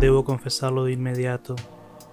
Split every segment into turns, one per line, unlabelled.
Debo confesarlo de inmediato.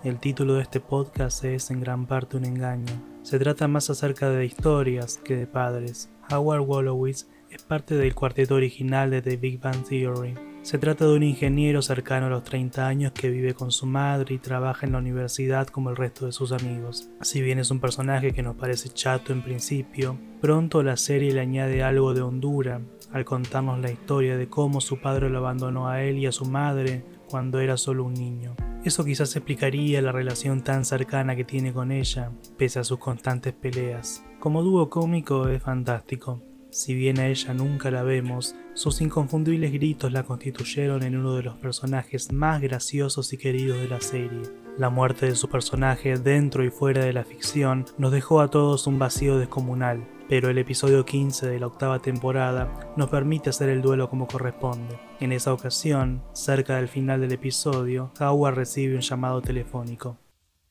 El título de este podcast es en gran parte un engaño. Se trata más acerca de historias que de padres. Howard Wolowitz es parte del cuarteto original de The Big Bang Theory. Se trata de un ingeniero cercano a los 30 años que vive con su madre y trabaja en la universidad como el resto de sus amigos. Si bien es un personaje que nos parece chato en principio, pronto la serie le añade algo de hondura al contarnos la historia de cómo su padre lo abandonó a él y a su madre cuando era solo un niño. Eso quizás explicaría la relación tan cercana que tiene con ella, pese a sus constantes peleas. Como dúo cómico es fantástico. Si bien a ella nunca la vemos, sus inconfundibles gritos la constituyeron en uno de los personajes más graciosos y queridos de la serie. La muerte de su personaje dentro y fuera de la ficción nos dejó a todos un vacío descomunal, pero el episodio 15 de la octava temporada nos permite hacer el duelo como corresponde. En esa ocasión, cerca del final del episodio, Howard recibe un llamado telefónico.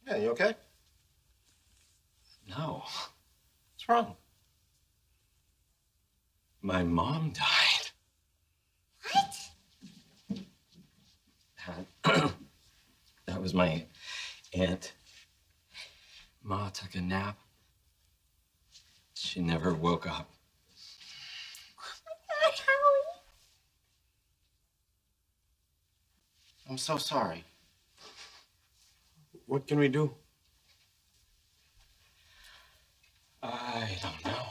Yeah, you?
No.
What's wrong?
My mom died. What? That was my aunt. Ma took a nap. She never woke up.
I'm so sorry. What can we do?
I don't know.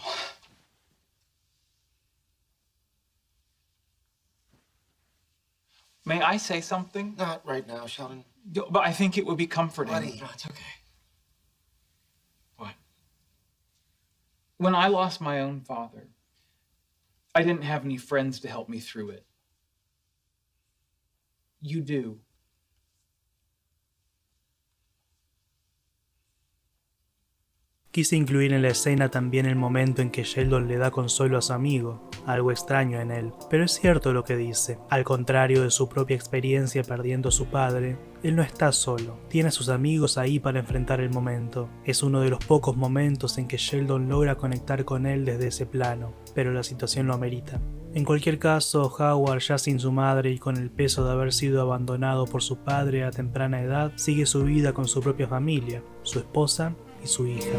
May I say something?
Not right now, Sheldon.
But I think it would be comforting.
Buddy.
No, it's okay. What?
When I lost my own father, I didn't have any friends to help me through it. You do.
Quise incluir en la escena también el momento en que Sheldon le da consuelo a su amigo, algo extraño en él, pero es cierto lo que dice. Al contrario de su propia experiencia perdiendo a su padre, él no está solo, tiene a sus amigos ahí para enfrentar el momento. Es uno de los pocos momentos en que Sheldon logra conectar con él desde ese plano, pero la situación lo amerita. En cualquier caso, Howard, ya sin su madre y con el peso de haber sido abandonado por su padre a temprana edad, sigue su vida con su propia familia, su esposa su hija.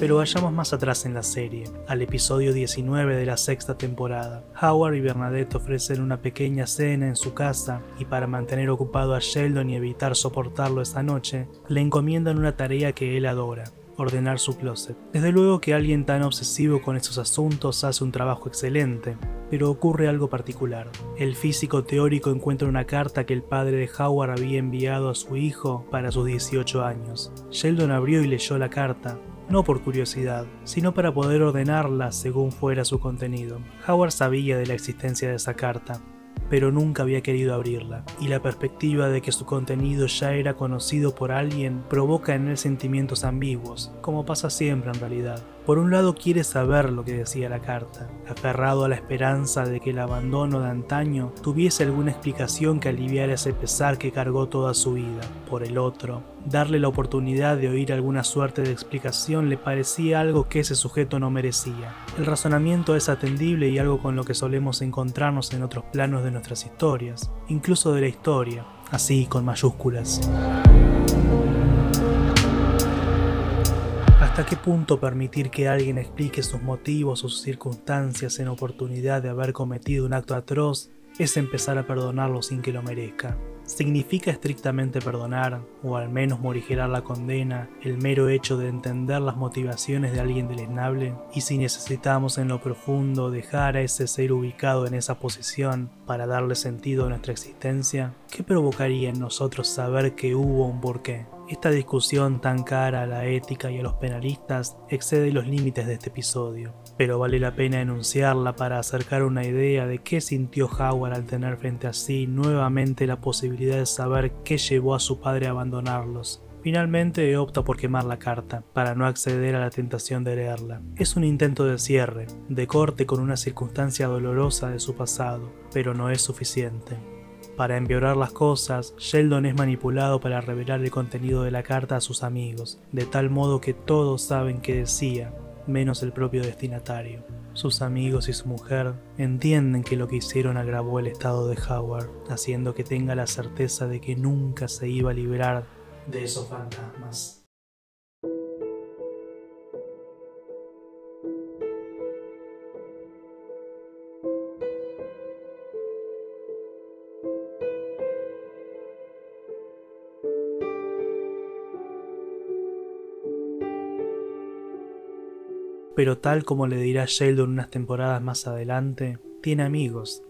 Pero vayamos más atrás en la serie, al episodio 19 de la sexta temporada. Howard y Bernadette ofrecen una pequeña cena en su casa y para mantener ocupado a Sheldon y evitar soportarlo esa noche, le encomiendan una tarea que él adora, ordenar su closet. Desde luego que alguien tan obsesivo con esos asuntos hace un trabajo excelente, pero ocurre algo particular. El físico teórico encuentra una carta que el padre de Howard había enviado a su hijo para sus 18 años. Sheldon abrió y leyó la carta, no por curiosidad, sino para poder ordenarla según fuera su contenido. Howard sabía de la existencia de esa carta, pero nunca había querido abrirla, y la perspectiva de que su contenido ya era conocido por alguien provoca en él sentimientos ambiguos, como pasa siempre en realidad. Por un lado quiere saber lo que decía la carta, aferrado a la esperanza de que el abandono de antaño tuviese alguna explicación que aliviara ese pesar que cargó toda su vida. Por el otro, darle la oportunidad de oír alguna suerte de explicación le parecía algo que ese sujeto no merecía. El razonamiento es atendible y algo con lo que solemos encontrarnos en otros planos de nuestras historias, incluso de la historia, así con mayúsculas. ¿Hasta qué punto permitir que alguien explique sus motivos o sus circunstancias en oportunidad de haber cometido un acto atroz es empezar a perdonarlo sin que lo merezca? ¿Significa estrictamente perdonar, o al menos morigerar la condena, el mero hecho de entender las motivaciones de alguien deleznable? ¿Y si necesitamos en lo profundo dejar a ese ser ubicado en esa posición para darle sentido a nuestra existencia? ¿Qué provocaría en nosotros saber que hubo un porqué? Esta discusión tan cara a la ética y a los penalistas excede los límites de este episodio, pero vale la pena enunciarla para acercar una idea de qué sintió Howard al tener frente a sí nuevamente la posibilidad de saber qué llevó a su padre a abandonarlos. Finalmente opta por quemar la carta, para no acceder a la tentación de leerla. Es un intento de cierre, de corte con una circunstancia dolorosa de su pasado, pero no es suficiente. Para empeorar las cosas, Sheldon es manipulado para revelar el contenido de la carta a sus amigos, de tal modo que todos saben qué decía, menos el propio destinatario. Sus amigos y su mujer entienden que lo que hicieron agravó el estado de Howard, haciendo que tenga la certeza de que nunca se iba a liberar de esos fantasmas. Pero tal como le dirá Sheldon unas temporadas más adelante, tiene amigos,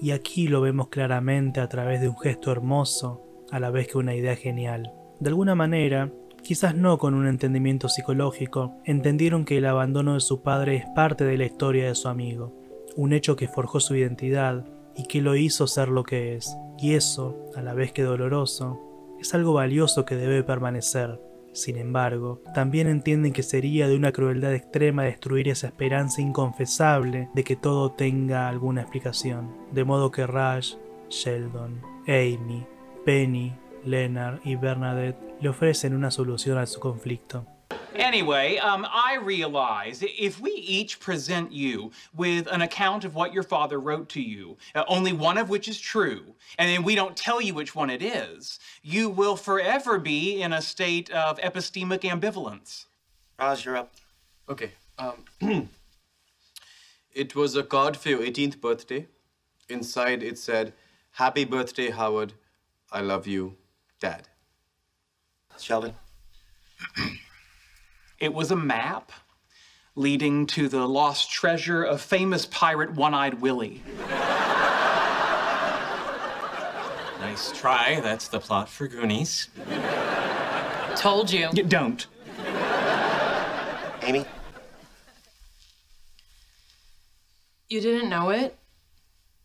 y aquí lo vemos claramente a través de un gesto hermoso, a la vez que una idea genial. De alguna manera, quizás no con un entendimiento psicológico, entendieron que el abandono de su padre es parte de la historia de su amigo, un hecho que forjó su identidad y que lo hizo ser lo que es, y eso, a la vez que doloroso, es algo valioso que debe permanecer, sin embargo, también entienden que sería de una crueldad extrema destruir esa esperanza inconfesable de que todo tenga alguna explicación. De modo que Raj, Sheldon, Amy, Penny, Leonard y Bernadette le ofrecen una solución a su conflicto.
Anyway, um, I realize if we each present you with an account of what your father wrote to you, uh, only one of which is true, and then we don't tell you which one it is, you will forever be in a state of epistemic ambivalence.
Roz, you're up.
Okay. Um, it was a card for your 18th birthday. Inside it said, Happy birthday, Howard. I love you, Dad.
Sheldon.
It was a map leading to the lost treasure of famous pirate One-Eyed Willie.
Nice try. That's the plot for Goonies.
Told you.
You don't.
Amy?
You didn't know it,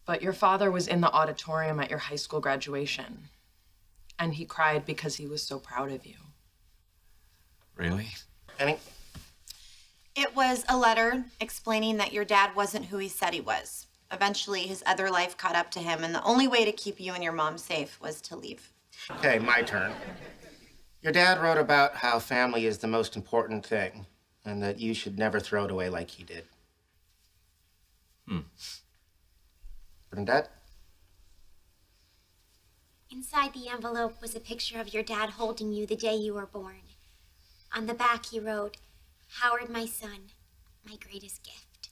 but your father was in the auditorium at your high school graduation. And he cried because he was so proud of you.
Really?
Penny?
It was a letter explaining that your dad wasn't who he said he was. Eventually, his other life caught up to him, and the only way to keep you and your mom safe was to leave.
Okay, my turn. Your dad wrote about how family is the most important thing and that you should never throw it away like he did.
Hmm.
Bernadette?
Inside the envelope was a picture of your dad holding you the day you were born. On the back, he wrote, Howard, my son, my greatest gift.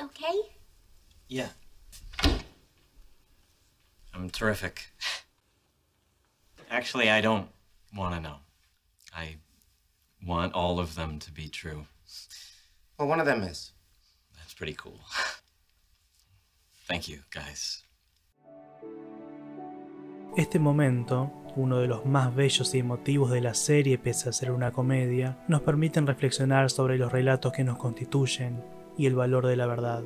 Okay?
Yeah. I'm terrific. Actually, I don't want to know. I want all of them to be true.
Well, one of them is.
That's pretty cool.
Este momento, uno de los más bellos y emotivos de la serie pese a ser una comedia, nos permiten reflexionar sobre los relatos que nos constituyen y el valor de la verdad.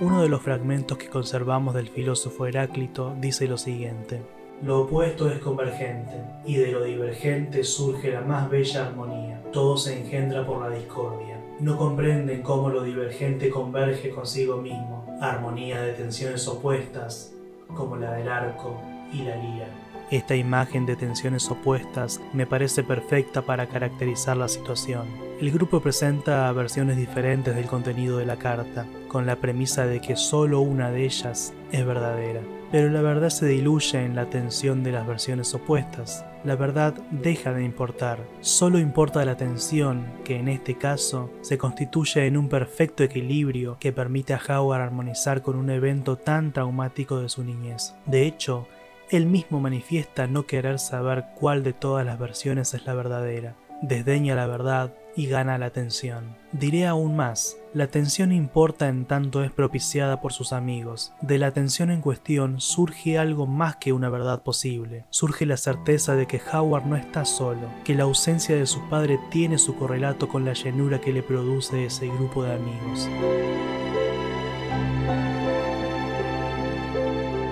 Uno de los fragmentos que conservamos del filósofo Heráclito dice lo siguiente. Lo opuesto es convergente, y de lo divergente surge la más bella armonía. Todo se engendra por la discordia. No comprenden cómo lo divergente converge consigo mismo. Armonía de tensiones opuestas, como la del arco y la lira. Esta imagen de tensiones opuestas me parece perfecta para caracterizar la situación. El grupo presenta versiones diferentes del contenido de la carta, con la premisa de que solo una de ellas es verdadera. Pero la verdad se diluye en la tensión de las versiones opuestas. La verdad deja de importar, solo importa la tensión que en este caso se constituye en un perfecto equilibrio que permite a Howard armonizar con un evento tan traumático de su niñez. De hecho, él mismo manifiesta no querer saber cuál de todas las versiones es la verdadera, desdeña la verdad y gana la atención. Diré aún más, la atención importa en tanto es propiciada por sus amigos. De la atención en cuestión surge algo más que una verdad posible. Surge la certeza de que Howard no está solo, que la ausencia de su padre tiene su correlato con la llenura que le produce ese grupo de amigos.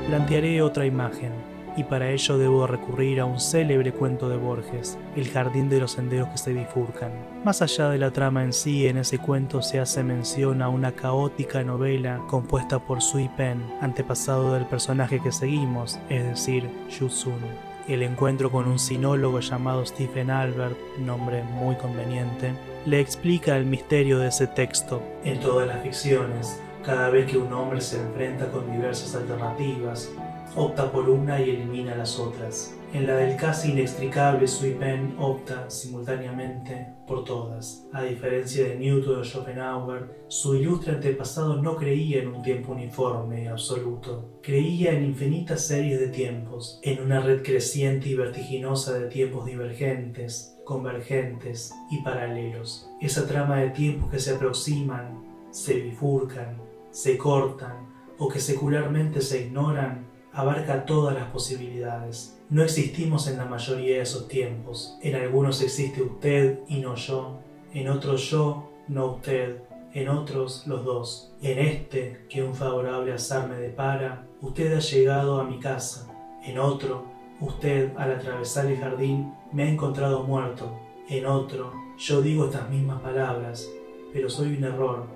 Plantearé otra imagen. Y para ello debo recurrir a un célebre cuento de Borges, El jardín de los senderos que se bifurcan. Más allá de la trama en sí, en ese cuento se hace mención a una caótica novela compuesta por Sui Pen, antepasado del personaje que seguimos, es decir, Yu Sun. El encuentro con un sinólogo llamado Stephen Albert, nombre muy conveniente, le explica el misterio de ese texto. En todas las ficciones, cada vez que un hombre se enfrenta con diversas alternativas, opta por una y elimina las otras. En la del casi inextricable Sui Pen opta simultáneamente por todas. A diferencia de Newton o Schopenhauer, su ilustre antepasado no creía en un tiempo uniforme y absoluto. Creía en infinitas series de tiempos, en una red creciente y vertiginosa de tiempos divergentes, convergentes y paralelos. Esa trama de tiempos que se aproximan, se bifurcan, se cortan o que secularmente se ignoran abarca todas las posibilidades. No existimos en la mayoría de esos tiempos. En algunos existe usted y no yo, en otros yo, no usted, en otros los dos. En este, que un favorable azar me depara, usted ha llegado a mi casa. En otro, usted, al atravesar el jardín, me ha encontrado muerto. En otro, yo digo estas mismas palabras, pero soy un error,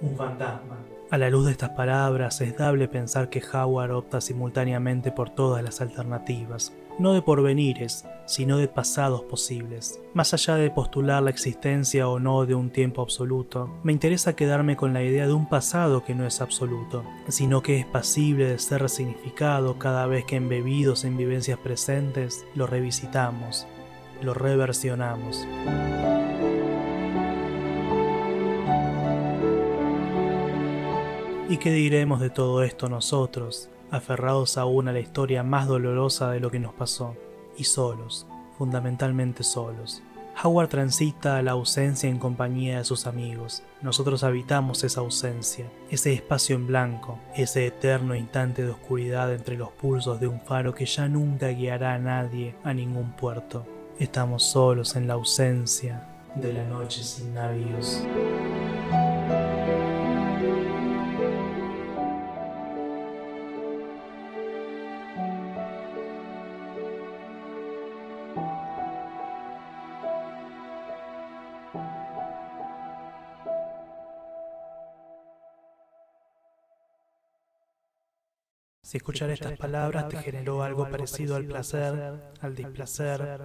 un fantasma. A la luz de estas palabras es dable pensar que Howard opta simultáneamente por todas las alternativas, no de porvenires, sino de pasados posibles. Más allá de postular la existencia o no de un tiempo absoluto, me interesa quedarme con la idea de un pasado que no es absoluto, sino que es pasible de ser resignificado cada vez que embebidos en vivencias presentes lo revisitamos, lo reversionamos. ¿Y qué diremos de todo esto nosotros, aferrados aún a la historia más dolorosa de lo que nos pasó, y solos, fundamentalmente solos? Howard transita a la ausencia en compañía de sus amigos. Nosotros habitamos esa ausencia, ese espacio en blanco, ese eterno instante de oscuridad entre los pulsos de un faro que ya nunca guiará a nadie a ningún puerto. Estamos solos en la ausencia de la noche sin navíos. Si escuchar estas palabras te generó algo parecido al placer, al displacer,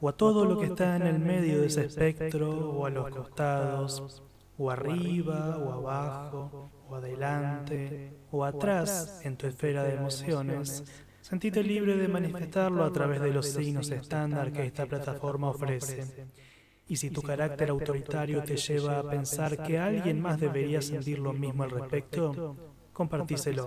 o a todo lo que está en el medio de ese espectro, o a los costados, o arriba, o abajo, o adelante, o atrás en tu esfera de emociones, sentite libre de manifestarlo a través de los signos estándar que esta plataforma ofrece. Y si tu carácter autoritario te lleva a pensar que alguien más debería sentir lo mismo al respecto, compartíselo.